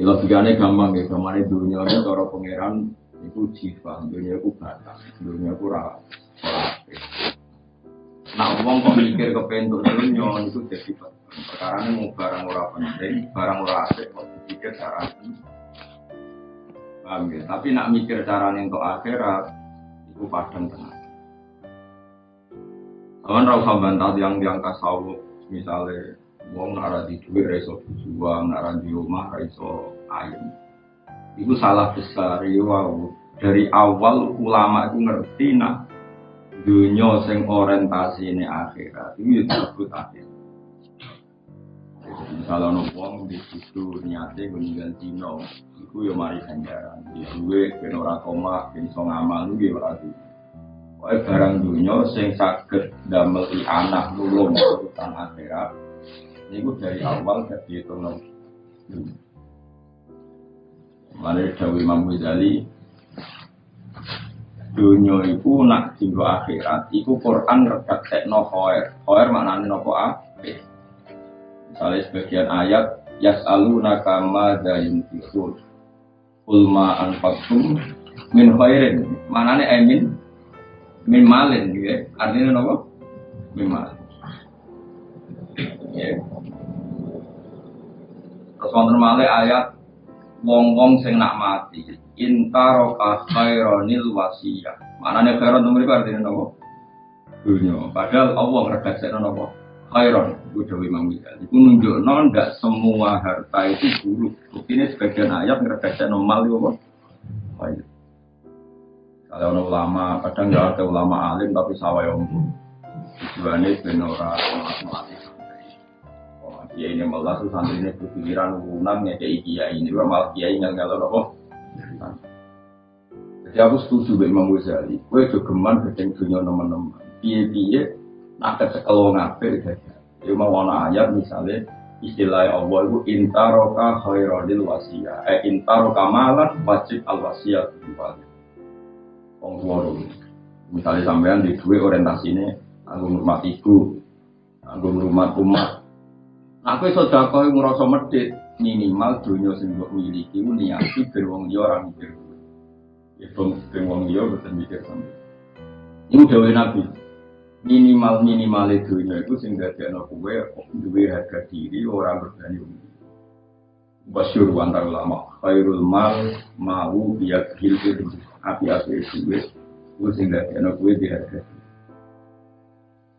Ya, logikanya gampang ya, kemarin dunia itu cara pangeran itu jiwa, dunia itu batas, dunia itu rara. Nah, uang kok mikir ke pintu dunia itu jadi perkara ini mau barang ora penting, barang ora asik kok dipikir cara Paham ya? Tapi nak mikir cara untuk akhirat itu padang tengah. Kawan rasa bantah yang yang tasawuf misalnya wong nara di duit reso berjuang, nara di rumah reso ayam. Itu salah besar ya wow. Dari awal ulama itu ngerti nak dunia sing orientasi ini akhirat itu ya disebut akhir. Misalnya ono wong di situ niatnya meninggal dino, itu ya mari ganjaran. Di duit, ben ora koma, ben iso ngamal, itu ya ora Wae barang dunia sing saged damel anak nulung urusan akhirat Niku dari awal gak dihitung Mari Dawi Imam Ghazali Dunia itu nak tinggal akhirat Iku Quran redak tekno khoer Khoer maknanya nopo akhir Misalnya sebagian ayat Yas'aluna kama dayun tisul Ulma anfakum min khairin. Maknanya emin Min malin gitu Artinya nopo Min malin. Ya. Terus wonten malih ayat wong-wong sing nak mati. Intaroka khaironil wasiyah. Manane khairon itu mereka artinya nopo? Dunia. Padahal Allah redaksikan nopo? Khairon. Itu Dewi Imam Ghazali. Itu nunjuk non enggak semua harta itu buruk. Ini sebagian ayat redaksikan normal itu apa? Khair. Kalau ulama, kadang nggak ada ulama alim tapi sawah yang tujuannya benora mati kiai ini malah tuh santri ini berpikiran urunan ya kayak kiai ini malah kiai nggak nggak loh jadi aku setuju dengan Imam Ghazali. Gue juga geman gedeng dunia teman-teman piye piye nak kesekelong ngape ya mau ana ayat misalnya istilah Allah itu intaroka khairadil wasiyah eh intaroka malan wajib al wasiyah Wong tua misalnya sampean di dua orientasi ini aku rumah ibu aku rumah umat Aku iso dakok ngrasa medhit minimal dunia sing mbok miliki ku niati ben wong liya ora mikir. Ya ben wong liya boten mikir sampe. Ini dawuh Nabi. Minimal minimal dunia itu sing dadekno kowe duwe harga diri ora berani Basyur antar ulama khairul mal mau biak hilfir api-api duwe ku sing dadekno kowe di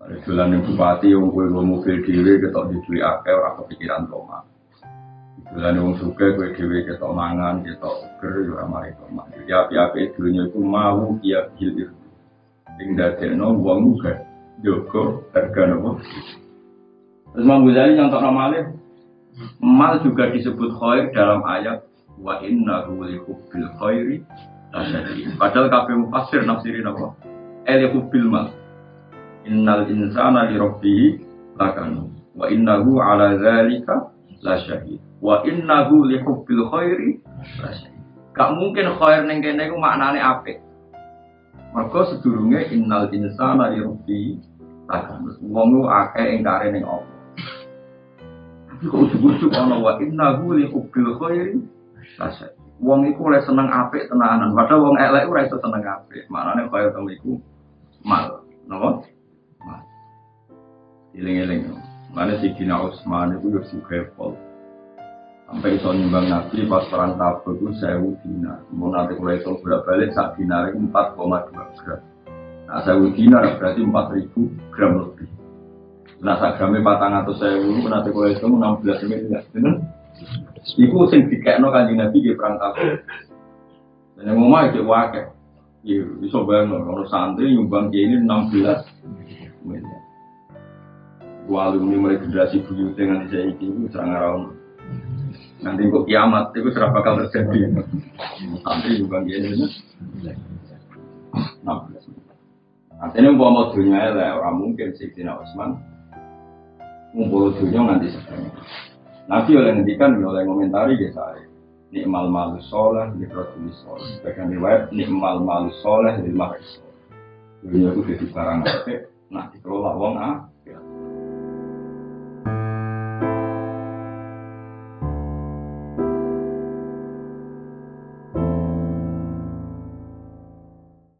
diri. Jalan yang bupati yang gue gue mobil dewi ketok di duit akeh orang kepikiran toma. Jalan yang suka gue dewi ketok mangan ketok seger juga mari toma. Jadi api-api dunia itu mau dia hilir. Tinggal no uang juga joko harga nopo. Terus Imam Ghazali nyontok normalnya mal juga disebut khair dalam ayat wa inna li hubbil khairi Padahal kabeh mufassir nafsirin apa? El hubbil mal Innal insana li rabbihi lakanu wa innahu ala dzalika la syahid wa innahu li hubbil khairi la syahid. Gak mungkin khair ning kene iku maknane apik. Mergo sedurunge innal insana li rabbihi lakanu. Wong akeh ingkare ning. Tapi kok ujug-ujug ana wa innahu li hubbil khairi la syahid. Wong iku oleh seneng apik tenanan, padahal wong elek ora iso seneng apik. Maknane kaya temu iku mal. Napa? Iling-iling. Mana si Dina Utsman itu udah suka pol. Sampai iso nyumbang nabi pas perang tabuk itu sewu dinar. Mau nanti kalau bolak balik sak dinar itu 4,2 gram. Nah sewu dinar berarti 4000 gram lebih. Nah sak gramnya patang atau sewu nanti kalau itu 16 miliar. Bener? Iku sing dikekno kanjeng Nabi di perang tabuk. Dan yang mau itu wakil. Iya, bisa bayang kalau santri nyumbang ini 16 miliar alumni mulai buyut dengan saya ini serang rawan nanti kok kiamat itu serah bakal terjadi. Nanti juga gini nah artinya mau mau dunia lah orang mungkin sih Tina Osman. Ngumpul dunia nanti sebenarnya. Nanti oleh ngendikan oleh komentari ya saya. Nikmal malu soleh likrotulis soleh. Bagian riwayat nikmal malu soleh lima soleh. Dunia itu jadi barang nah dikelola wong ah